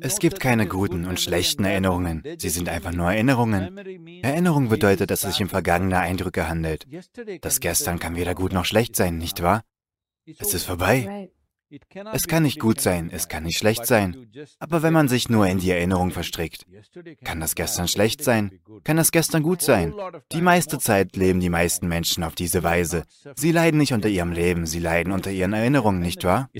Es gibt keine guten und schlechten Erinnerungen. Sie sind einfach nur Erinnerungen. Erinnerung bedeutet, dass es sich um vergangene Eindrücke handelt. Das Gestern kann weder gut noch schlecht sein, nicht wahr? Es ist vorbei. Es kann nicht gut sein, es kann nicht schlecht sein. Aber wenn man sich nur in die Erinnerung verstrickt, kann das Gestern schlecht sein, kann das Gestern gut sein. Die meiste Zeit leben die meisten Menschen auf diese Weise. Sie leiden nicht unter ihrem Leben, sie leiden unter ihren Erinnerungen, nicht wahr?